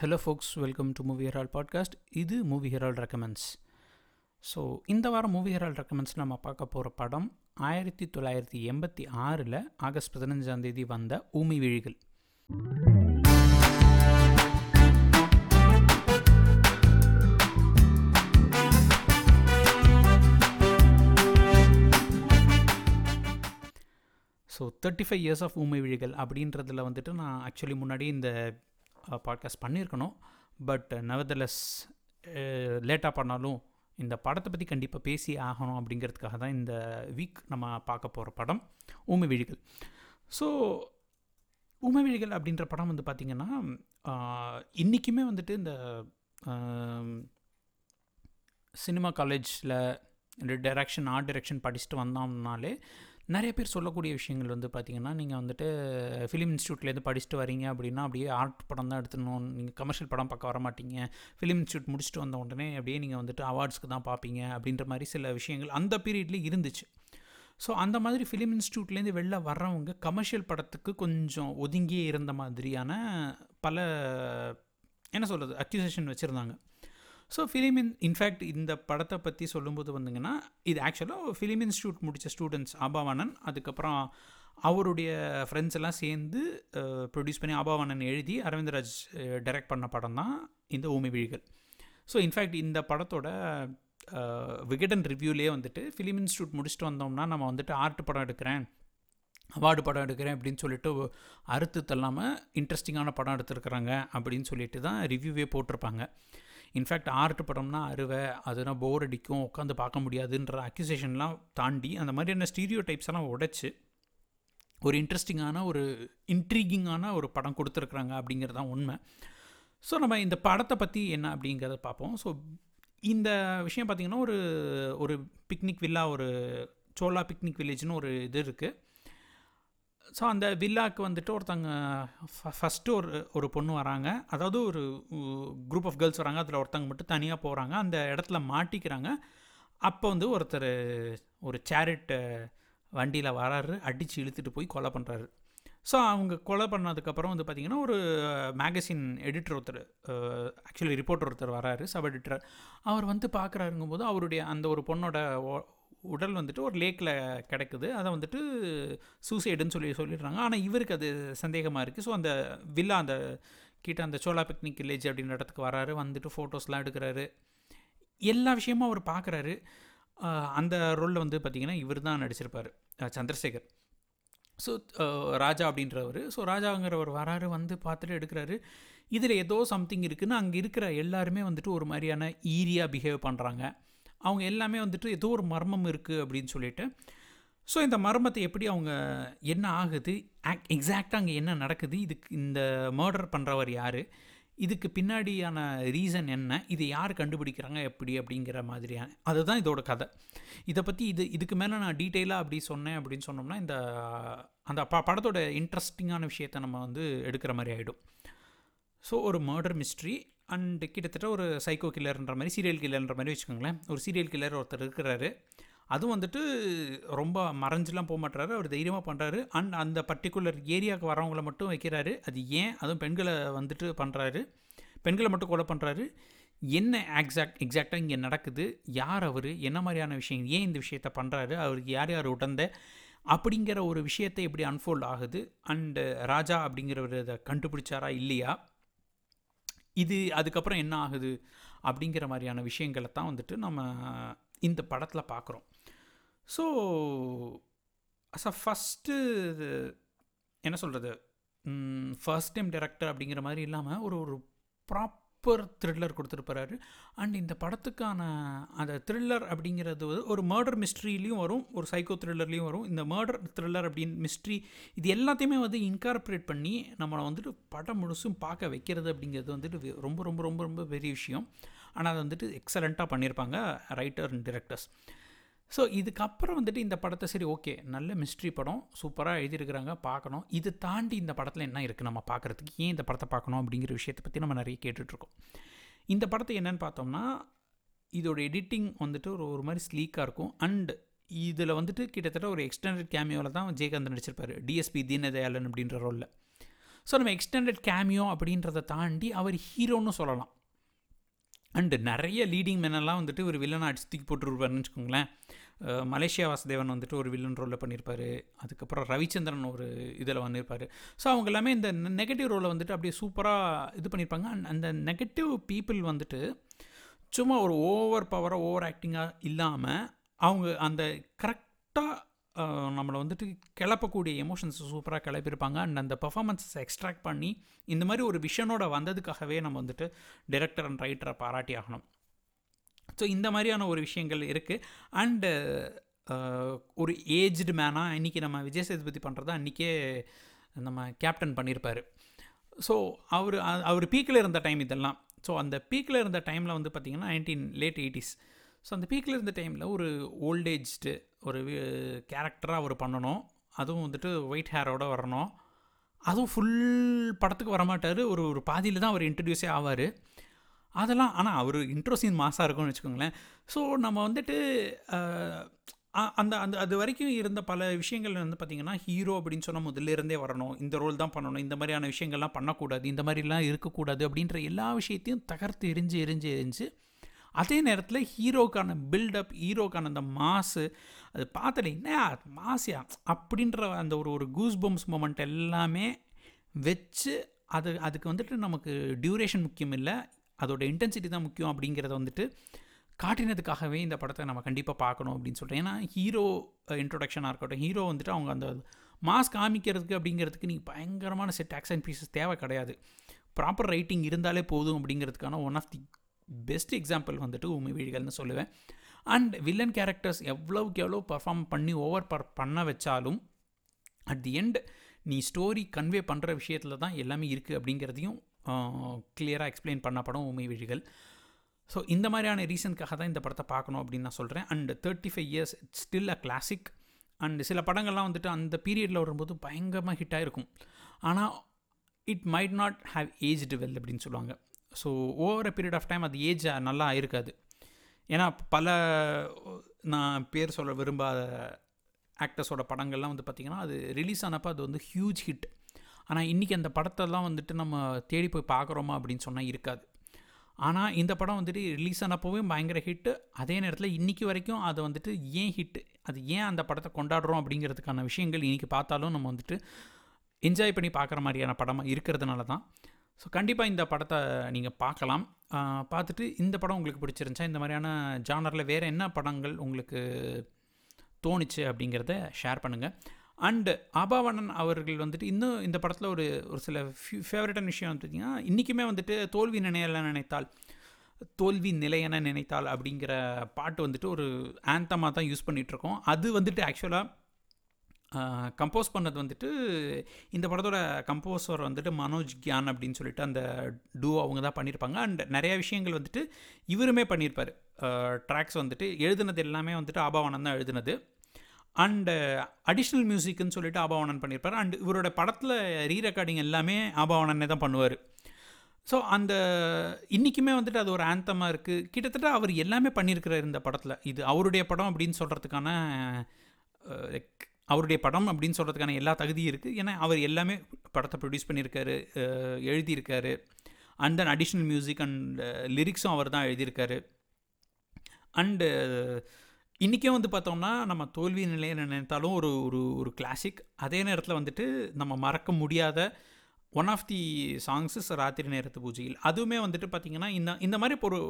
Hello folks welcome to Movie Herald podcast இது movie Herald recommends so இந்த வாரம் movie Herald recommends நம்ம பார்க்க போகிற படம் ஆயிரத்தி தொள்ளாயிரத்தி எண்பத்தி ஆறில் ஆகஸ்ட் பதினஞ்சாம் தேதி வந்த Oomai Vizhigal. So thirty five years of Oomai Vizhigal அப்படின்றதில் வந்துட்டு நான் ஆக்சுவலி முன்னாடி இந்த பாட்காஸ்ட் பண்ணியிருக்கணும் பட் நவதலஸ் லேட்டாக பண்ணாலும் இந்த படத்தை பற்றி கண்டிப்பாக பேசி ஆகணும் அப்படிங்கிறதுக்காக தான் இந்த வீக் நம்ம பார்க்க போகிற படம் ஊமை விழிகள். ஸோ ஊமை விழிகள் அப்படின்ற படம் வந்து பார்த்திங்கன்னா இன்றைக்குமே வந்துட்டு இந்த சினிமா காலேஜில் டைரக்ஷன் ஆர்ட் டைரக்ஷன் படிச்சுட்டு வந்தோம்னாலே நிறைய பேர் சொல்லக்கூடிய விஷயங்கள் வந்து பார்த்திங்கன்னா நீங்கள் வந்துட்டு ஃபிலிம் இன்ஸ்டியூட்லேருந்து படிச்சுட்டு வரீங்க அப்படின்னா அப்படியே ஆர்ட் படம் தான் எடுத்துணும் நீங்கள் கமர்ஷியல் படம் பார்க்க வர மாட்டீங்க. ஃபிலிம் இன்ஸ்டியூட் முடிச்சுட்டு வந்த உடனே அப்படியே நீங்கள் வந்துட்டு அவார்ட்ஸ்க்கு தான் பார்ப்பீங்க அப்படின்ற மாதிரி சில விஷயங்கள் அந்த பீரியட்லேயும் இருந்துச்சு. ஸோ அந்த மாதிரி ஃபிலிம் இன்ஸ்டியூட்லேருந்து வெளில வர்றவங்க கமர்ஷியல் படத்துக்கு கொஞ்சம் ஒதுங்கியே இருந்த மாதிரியான பல என்ன சொல்கிறது அக்யூசேஷன் வச்சுருந்தாங்க. ஸோ ஃபிலிம் இன் இன்ஃபேக்ட் இந்த படத்தை பற்றி சொல்லும்போது வந்துங்கன்னா இது ஆக்சுவலாக ஃபிலிம் இன்ஸ்டியூட் முடித்த ஸ்டூடெண்ட்ஸ் ஆபாவானன் அதுக்கப்புறம் அவருடைய ஃப்ரெண்ட்ஸ் எல்லாம் சேர்ந்து ப்ரொடியூஸ் பண்ணி ஆபாவானன் எழுதி அரவிந்தராஜ் டைரக்ட் பண்ண படம் தான் இந்த ஊமி விழிகள் ஸோ இன்ஃபேக்ட் இந்த படத்தோட விகடன் ரிவ்யூலேயே வந்துட்டு ஃபிலிம் இன்ஸ்டியூட் முடிச்சுட்டு வந்தோம்னா நம்ம வந்துட்டு ஆர்ட் படம் எடுக்கிறேன் அவார்டு படம் எடுக்கிறேன் அப்படின்னு சொல்லிட்டு அறுத்து தள்ளாமல் இன்ட்ரெஸ்டிங்கான படம் எடுத்துருக்குறாங்க அப்படின்னு சொல்லிட்டு தான் ரிவ்யூவே போட்டிருப்பாங்க இன்ஃபேக்ட் ஆர்ட் படம்னா அறுவை அதுனா போர் அடிக்கும் உட்காந்து பார்க்க முடியாதுன்ற அக்யூசேஷன்லாம் தாண்டி அந்த மாதிரியான ஸ்டீரியோ டைப்ஸ் எல்லாம் உடைச்சு ஒரு இன்ட்ரெஸ்டிங்கான ஒரு இன்ட்ரீகிங்கான ஒரு படம் கொடுத்துருக்குறாங்க அப்படிங்கிறது தான் உண்மை. ஸோ நம்ம இந்த படத்தை பற்றி என்ன அப்படிங்கிறத பார்ப்போம். ஸோ இந்த விஷயம் பார்த்திங்கன்னா ஒரு ஒரு பிக்னிக் வில்லா ஒரு சோலா பிக்னிக் வில்லேஜ்னு ஒரு இது இருக்குது ஸோ அந்த வில்லாவுக்கு வந்துட்டு ஒருத்தங்க ஃபஸ்ட்டு ஒரு ஒரு பொண்ணு வராங்க. அதாவது ஒரு குரூப் ஆஃப் கேர்ள்ஸ் வராங்க. அதில் ஒருத்தங்க மட்டும் தனியாக போகிறாங்க அந்த இடத்துல மாட்டிக்கிறாங்க. அப்போ வந்து ஒருத்தர் ஒரு சேரிட் வண்டியில் வராரு. அடித்து இழுத்துட்டு போய் கொலை பண்ணுறாரு ஸோ அவங்க கொலை பண்ணதுக்கப்புறம் வந்து பார்த்திங்கன்னா ஒரு மேகசின் எடிட்டர் ஒருத்தர் ஆக்சுவலி ரிப்போர்ட்டர் ஒருத்தர் வராரு. சப் எடிட்டர் அவர் வந்து பார்க்குறாருங்கும் போது அவருடைய அந்த ஒரு பொண்ணோட உடல் வந்துட்டு ஒரு லேக்கில் கிடக்குது. அதை வந்துட்டு சூசைடுன்னு சொல்லி சொல்லிடுறாங்க. ஆனால் இவருக்கு அது சந்தேகமாக இருக்குது ஸோ அந்த வில்லா அந்த கிட்ட அந்த சோலா பிக்னிக் வில்லேஜ் அப்படின்ற இடத்துக்கு வராரு. வந்துட்டு ஃபோட்டோஸ்லாம் எடுக்கிறாரு. எல்லா விஷயமும் அவர் பார்க்குறாரு அந்த ரோலில் வந்து பார்த்திங்கன்னா இவர் தான் நடிச்சிருப்பார். சந்திரசேகர். ஸோ ராஜா அப்படின்றவர். ஸோ ராஜாங்கிறவர் வராரு வந்து பார்த்துட்டு எடுக்கிறாரு. இதில் ஏதோ சம்திங் இருக்குதுன்னு அங்கே இருக்கிற எல்லாருமே வந்துட்டு ஒரு மாதிரியான ஈரியாக பிஹேவ் பண்ணுறாங்க அவங்க எல்லாமே வந்துட்டு ஏதோ ஒரு மர்மம் இருக்குது அப்படின்னு சொல்லிட்டு. ஸோ இந்த மர்மத்தை எப்படி அவங்க என்ன ஆகுது? ஆக் எக்ஸாக்டாக அங்கே என்ன நடக்குது? இதுக்கு இந்த மர்டர் பண்ணுறவர் யார்? இதுக்கு பின்னாடியான ரீசன் என்ன? இதை யார் கண்டுபிடிக்கிறாங்க? எப்படி? அப்படிங்கிற மாதிரியான அதுதான் இதோட கதை. இதை பற்றி இது இதுக்கு மேலே நான் டீட்டெயிலாக அப்படி சொன்னேன் அப்படின்னு சொன்னோம்னா இந்த அந்த ப படத்தோட இன்ட்ரெஸ்டிங்கான விஷயத்தை நம்ம வந்து எடுக்கிற மாதிரி ஆகிடும் ஸோ ஒரு மர்டர் மிஸ்ட்ரி அண்டு கிட்டத்தட்ட ஒரு சைக்கோ கில்லர்ன்ற மாதிரி சீரியல் கில்லர்ன்ற மாதிரி வச்சுக்கோங்களேன். ஒரு சீரியல் கில்லர் ஒருத்தர் இருக்கிறாரு. அதுவும் வந்துட்டு ரொம்ப மறைஞ்செலாம் போக மாட்டுறாரு அவர் தைரியமாக பண்ணுறாரு அண்ட் அந்த பர்டிகுலர் ஏரியாவுக்கு வரவங்கள மட்டும் வைக்கிறாரு. அது ஏன்? அதுவும் பெண்களை வந்துட்டு பண்ணுறாரு பெண்களை மட்டும் கொலை பண்ணுறாரு என்ன எக்ஸாக்ட் எக்ஸாக்டாக இங்கே நடக்குது? யார் அவர்? என்ன மாதிரியான விஷயம் ஏன் இந்த விஷயத்த பண்ணுறாரு அவருக்கு யார் யார் உடந்த? அப்படிங்கிற ஒரு விஷயத்தை எப்படி அன்ஃபோல்ட் ஆகுது? அண்டு ராஜா அப்படிங்கிறவர் அதை கண்டுபிடிச்சாரா? இல்லையா? இது அதுக்கப்புறம் என்ன ஆகுது அப்படிங்கிற மாதிரியான விஷயங்களை தான் வந்துட்டு நம்ம இந்த படத்தில் பார்க்குறோம் ஸோ அஸ் அ ஃபஸ்ட்டு என்ன சொல்கிறது ஃபர்ஸ்ட் டைம் டேரக்டர் அப்படிங்கிற மாதிரி இல்லாமல் ஒரு ஒரு ப்ராப் சூப்பர் த்ரில்லர் கொடுத்துருப்பாரு. அண்ட் இந்த படத்துக்கான அந்த த்ரில்லர் அப்படிங்கிறது ஒரு மர்டர் மிஸ்ட்ரிலையும் வரும் ஒரு சைக்கோ த்ரில்லர்லேயும் வரும். இந்த மர்டர் த்ரில்லர் அப்படின்னு மிஸ்ட்ரி இது எல்லாத்தையுமே வந்து இன்கார்பரேட் பண்ணி நம்மளை வந்துட்டு படம் முழுசும் பார்க்க வைக்கிறது அப்படிங்கிறது வந்துட்டு ரொம்ப ரொம்ப ரொம்ப ரொம்ப பெரிய விஷயம். ஆனால் அதை வந்துட்டு எக்ஸலண்ட்டாக பண்ணியிருப்பாங்க ரைட்டர் அண்ட் டிரெக்டர்ஸ் ஸோ இதுக்கப்புறம் வந்துட்டு இந்த படத்தை சரி ஓகே நல்ல மிஸ்ட்ரி படம் சூப்பராக எழுதியிருக்கிறாங்க பார்க்கணும். இது தாண்டி இந்த படத்தில் என்ன இருக்குது நம்ம பார்க்குறதுக்கு? ஏன் இந்த படத்தை பார்க்கணும் அப்படிங்கிற விஷயத்தை பற்றி நம்ம நிறைய கேட்டுட்ருக்கோம். இந்த படத்தை என்னென்னு பார்த்தோம்னா இதோட எடிட்டிங் வந்துட்டு ஒரு ஒரு மாதிரி ஸ்லீக்காக இருக்கும். அண்டு இதில் வந்துட்டு கிட்டத்தட்ட ஒரு எக்ஸ்டெண்டட் கேமியோவில் தான் ஜெயகாந்த் நடிச்சிருப்பார். டிஎஸ்பி தீனதயாளன் அப்படின்ற ரோலில் ஸோ நம்ம எக்ஸ்டெண்டட் கேமியோ அப்படின்றத தாண்டி அவர் ஹீரோன்னு சொல்லலாம். அண்டு நிறைய லீடிங் மேனெல்லாம் வந்துட்டு ஒரு வில்லனை அடிச்சு தூக்கி போட்டுருப்பாருன்னு வச்சுக்கோங்களேன். மலேசியா வாசுதேவன் வந்துட்டு ஒரு வில்லன் ரோலில் பண்ணியிருப்பார் அதுக்கப்புறம் ரவிச்சந்திரன் ஒரு இதில் வந்திருப்பார். ஸோ அவங்க எல்லாமே இந்த நெகட்டிவ் ரோலை வந்துட்டு அப்படியே சூப்பராக இது பண்ணியிருப்பாங்க அண்ட் அந்த நெகட்டிவ் பீப்புள் வந்துட்டு சும்மா ஒரு ஓவர் பவராக ஓவர் ஆக்டிங்காக இல்லாமல் அவங்க அந்த கரெக்டாக நம்மளை வந்துட்டு கிளப்பக்கூடிய எமோஷன்ஸ் சூப்பராக கிளப்பியிருப்பாங்க. அண்ட் அந்த பர்ஃபாமன்ஸை எக்ஸ்ட்ராக்ட் பண்ணி இந்த மாதிரி ஒரு விஷனோட வந்ததுக்காகவே நம்ம வந்துட்டு டைரக்டர் அண்ட் ரைட்டரை பாராட்டி ஆகணும். ஸோ இந்த மாதிரியான ஒரு விஷயங்கள் இருக்குது அண்டு ஒரு ஏஜ்டு மேனாக இன்றைக்கி நம்ம விஜய் சேதுபதி பண்ணுறதா அன்றைக்கே நம்ம கேப்டன் பண்ணியிருப்பார் ஸோ அவர் அவர் பீக்கில் இருந்த டைம் இதெல்லாம். ஸோ அந்த பீக்கில் இருந்த டைமில் வந்து பார்த்திங்கன்னா நைன்டீன் லேட் எயிட்டிஸ் ஸோ அந்த பீக்கில் இருந்த டைமில் ஒரு ஓல்டேஜ்டு ஒரு கேரக்டராக அவர் பண்ணணும். அதுவும் வந்துட்டு ஒயிட் ஹேரோட வரணும். அதுவும் ஃபுல் படத்துக்கு வரமாட்டார். ஒரு ஒரு பாதியில் தான் அவர் இன்ட்ரடியூஸே ஆவார். அதெல்லாம் ஆனால் அவர் இன்ட்ரோ சீன் மாசாக இருக்கும்னு வச்சுக்கோங்களேன். ஸோ நம்ம வந்துட்டு அந்த அந்த அது வரைக்கும் இருந்த பல விஷயங்கள் வந்து பார்த்திங்கன்னா ஹீரோ அப்படின்னு சொன்னால் முதல்ல இருந்தே வரணும். இந்த ரோல் தான் பண்ணணும். இந்த மாதிரியான விஷயங்கள்லாம் பண்ணக்கூடாது. இந்த மாதிரிலாம் இருக்கக்கூடாது அப்படின்ற எல்லா விஷயத்தையும் தகர்த்து எரிஞ்சு எரிஞ்சு எரிஞ்சு அதே நேரத்தில் ஹீரோக்கான பில்டப் ஹீரோக்கான அந்த மாசு அது பார்த்துட்டு என்ன மாசியா அப்படின்ற அந்த ஒரு ஒரு கூஸ் பம்ஸ் மூமெண்ட் எல்லாமே வச்சு அது அதுக்கு வந்துட்டு நமக்கு டியூரேஷன் முக்கியம் இல்லை. அதோட இன்டென்சிட்டி தான் முக்கியம் அப்படிங்கிறத வந்துட்டு காட்டினதுக்காகவே இந்த படத்தை நம்ம கண்டிப்பாக பார்க்கணும் அப்படின்னு சொல்கிறேன் ஏன்னா ஹீரோ இன்ட்ரொடக்ஷனாக இருக்கட்டும் ஹீரோ வந்துட்டு அவங்க அந்த மாஸ் காமிக்கிறதுக்கு அப்படிங்கிறதுக்கு நீ பயங்கரமான செட் ஆக்ஷன் பீசஸ் தேவை கிடையாது. ப்ராப்பர் ரைட்டிங் இருந்தாலே போதும் அப்படிங்கிறதுக்கான one of the best example வந்துட்டு உமி வீடுகள்னு சொல்லுவேன். அண்ட் வில்லன் கேரக்டர்ஸ் எவ்வளவுக்கு எவ்வளோ பர்ஃபார்ம் பண்ணி ஓவர் பர் பண்ண வச்சாலும் அட் தி எண்ட் நீ ஸ்டோரி கன்வே பண்ணுற விஷயத்தில் தான் எல்லாமே இருக்குது அப்படிங்கிறதையும் கிளியராக எக்ஸ்பிளைன் பண்ண படம் உண்மை விழிகள் ஸோ இந்த மாதிரியான ரீசனுக்காக தான் இந்த படத்தை பார்க்கணும் அப்படின்னு நான் சொல்கிறேன் and thirty five years still a classic and சில படங்கள்லாம் வந்துட்டு அந்த பீரியடில் வரும்போது பயங்கரமாக ஹிட்டாக இருக்கும் ஆனால் it might not have aged well அப்படின்னு சொல்லுவாங்க. So over a period of time அது ஏஜ் நல்லா இருக்காது. ஏன்னா பல நான் பேர் சொல்ல விரும்பாத ஆக்டர்ஸோட படங்கள்லாம் வந்து பார்த்திங்கன்னா அது ரிலீஸ் ஆனப்போ அது வந்து ஹியூஜ் ஹிட் ஆனால் இன்றைக்கி அந்த படத்தெல்லாம் வந்துட்டு நம்ம தேடி போய் பார்க்குறோமா அப்படின்னு சொன்னால் இருக்காது. ஆனால் இந்த படம் வந்துட்டு ரிலீஸ் ஆனப்போவே பயங்கர ஹிட்டு அதே நேரத்தில் இன்றைக்கி வரைக்கும் அது வந்துட்டு ஏன் ஹிட்டு அது ஏன் அந்த படத்தை கொண்டாடுறோம் அப்படிங்கிறதுக்கான விஷயங்கள் இன்றைக்கி பார்த்தாலும் நம்ம வந்துட்டு என்ஜாய் பண்ணி பார்க்குற மாதிரியான படமாக இருக்கிறதுனால தான் ஸோ கண்டிப்பாக இந்த படத்தை நீங்கள் பார்க்கலாம். பார்த்துட்டு இந்த படம் உங்களுக்கு பிடிச்சிருந்துச்சா? இந்த மாதிரியான ஜானரில் வேறு என்ன படங்கள் உங்களுக்கு தோணுச்சு அப்படிங்கிறத ஷேர் பண்ணுங்கள் அண்டு ஆபாவணன் அவர்கள் வந்துட்டு இன்னும் இந்த படத்தில் ஒரு ஒரு சில ஃபியூ ஃபேவரட்டான விஷயம் வந்துட்டிங்கன்னா இன்றைக்குமே வந்துட்டு தோல்வி நினையல நினைத்தால் தோல்வி நிலையென நினைத்தால் அப்படிங்கிற பாட்டு வந்துட்டு ஒரு ஆந்தமாக தான் யூஸ் பண்ணிகிட்ருக்கோம் அது வந்துட்டு ஆக்சுவலாக கம்போஸ் பண்ணது வந்துட்டு இந்த படத்தோட கம்போசர் வந்துட்டு மனோஜ் கியான் அப்படின்னு சொல்லிட்டு அந்த டூ அவங்க தான் பண்ணியிருப்பாங்க. அண்ட் நிறைய விஷயங்கள் வந்துட்டு இவருமே பண்ணியிருப்பார். ட்ராக்ஸ் வந்துட்டு எழுதுனது எல்லாமே வந்துட்டு ஆபாவனம் தான் எழுதுனது. அண்டு அடிஷ்னல் மியூசிக்னு சொல்லிட்டு ஆபாவனன் பண்ணியிருப்பார். அண்ட் இவரோட படத்தில் ரீ ரெக்கார்டிங் எல்லாமே ஆபாவனனே தான் பண்ணுவார். ஸோ அந்த இன்றைக்குமே வந்துட்டு அது ஒரு ஆந்தமாக இருக்குது கிட்டத்தட்ட அவர் எல்லாமே பண்ணியிருக்கிறார் இந்த படத்தில். இது அவருடைய படம் அப்படின்னு சொல்கிறதுக்கான லைக் அவருடைய படம் அப்படின்னு சொல்கிறதுக்கான எல்லா தகுதியும் இருக்குது ஏன்னா அவர் எல்லாமே படத்தை ப்ரொடியூஸ் பண்ணியிருக்காரு எழுதியிருக்காரு. And then additional music and லிரிக்ஸும் அவர் தான் எழுதியிருக்காரு. அண்டு இன்றைக்கே வந்து பார்த்தோம்னா நம்ம தோல்வி நிலையை நினைத்தாலும் ஒரு ஒரு ஒரு கிளாசிக் அதே நேரத்தில் வந்துட்டு நம்ம மறக்க முடியாத ஒன் ஆஃப் தி சாங்ஸஸ் ராத்திரி நேரத்து பூஜையில். அதுவுமே வந்துட்டு பார்த்திங்கன்னா இந்த இந்த மாதிரி இப்போ ஒரு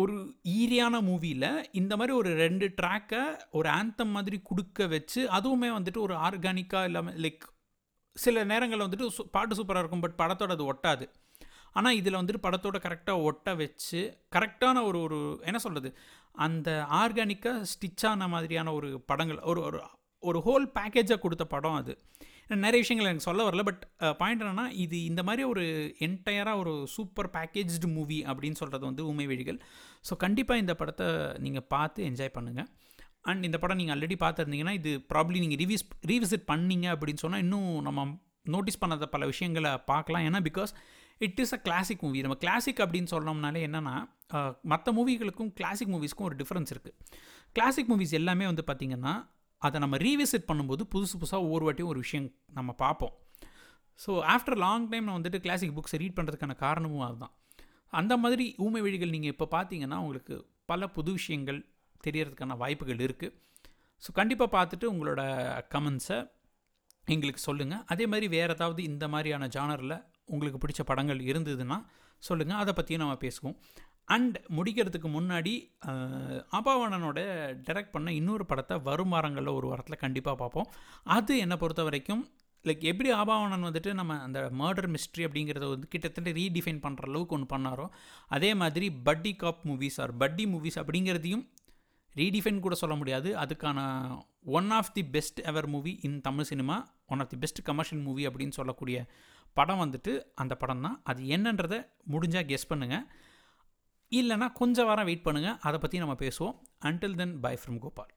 ஒரு ஈரியான மூவியில் இந்த மாதிரி ஒரு ரெண்டு ட்ராக்கை ஒரு ஆந்தம் மாதிரி கொடுக்க வச்சு அதுவுமே வந்துட்டு ஒரு ஆர்கானிக்காக இல்லாமல் லைக் சில நேரங்களில் வந்துட்டு சு- பாட்டு சூப்பராக இருக்கும் பட் படத்தோட அது ஒட்டாது. ஆனால் இதில் வந்துட்டு படத்தோட கரெக்டாக ஒட்ட வச்சு கரெக்டான ஒரு ஒரு என்ன சொல்கிறது அந்த ஆர்கானிக்காக ஸ்டிச்சான மாதிரியான ஒரு படங்கள் ஒரு ஒரு ஒரு ஹோல் பேக்கேஜாக கொடுத்த படம் அது. நிறைய விஷயங்கள் எனக்கு சொல்ல வரல பட் பாயிண்ட் என்னன்னா இது இந்த மாதிரி ஒரு என்டையராக ஒரு சூப்பர் பேக்கேஜ்டு மூவி அப்படின்னு சொல்கிறது வந்து உமை வழிகள். ஸோ கண்டிப்பாக இந்த படத்தை நீங்கள் பார்த்து என்ஜாய் பண்ணுங்கள் அண்ட் இந்த படம் நீங்கள் ஆல்ரெடி பார்த்துருந்தீங்கன்னா இது ப்ராப்ளி நீங்கள் ரிவிஸ் ரீவிசிட் பண்ணீங்க அப்படின்னு சொன்னால் இன்னும் நம்ம நோட்டீஸ் பண்ணாத பல விஷயங்களை பார்க்கலாம். ஏன்னா because it is a classic movie நம்ம கிளாசிக் அப்படின்னு சொன்னோம்னாலே என்னென்னா மற்ற மூவிகளுக்கும் கிளாசிக் மூவிஸ்க்கும் ஒரு டிஃப்ரென்ஸ் இருக்குது கிளாசிக் மூவிஸ் எல்லாமே வந்து பார்த்திங்கன்னா அதை நம்ம ரீவிசிட் பண்ணும்போது புதுசு புதுசாக ஒவ்வொரு வாட்டியும் ஒரு விஷயம் நம்ம பார்ப்போம். ஸோ ஆஃப்டர் லாங் டைம் நான் வந்துட்டு கிளாசிக் புக்ஸை ரீட் பண்ணுறதுக்கான காரணமும் அதுதான். அந்த மாதிரி ஊமை வழிகள் நீங்கள் இப்போ பார்த்தீங்கன்னா உங்களுக்கு பல புது விஷயங்கள் தெரியறதுக்கான வாய்ப்புகள் இருக்குது ஸோ கண்டிப்பாக பார்த்துட்டு உங்களோட கமெண்ட்ஸை எங்களுக்கு சொல்லுங்கள் அதே மாதிரி வேறு ஏதாவது இந்த மாதிரியான ஜானரில் உங்களுக்கு பிடிச்ச படங்கள் இருந்ததுன்னா சொல்லுங்கள் அதை பற்றியும் நம்ம பேசுவோம். அண்ட் முடிக்கிறதுக்கு முன்னாடி அபாவணனோட டைரக்ட் பண்ண இன்னொரு படத்தை வரும் வாரங்களில் ஒரு வாரத்தில் கண்டிப்பாக பார்ப்போம். அது என்னை பொறுத்த வரைக்கும் லைக் எப்படி ஆபாவணன் வந்துட்டு நம்ம அந்த மர்டர் மிஸ்ட்ரி அப்படிங்கிறத வந்து கிட்டத்தட்ட ரீடிஃபைன் பண்ணுற அளவுக்கு ஒன்று பண்ணாரோ அதே மாதிரி buddy cop movies or buddy movies அப்படிங்கிறதையும் ரீடிஃபைன் கூட சொல்ல முடியாது. அதுக்கான one of the best ever movie in Tamil cinema one of the best commercial movie அப்படின்னு சொல்லக்கூடிய படம் வந்துட்டு அந்த படம் தான் அது என்னன்றதை முடிஞ்சால் கெஸ் பண்ணுங்கள் இல்லைனா கொஞ்சம் வாரம் வெயிட் பண்ணுங்கள் அதை பற்றி நம்ம பேசுவோம். Until then bye from Gopal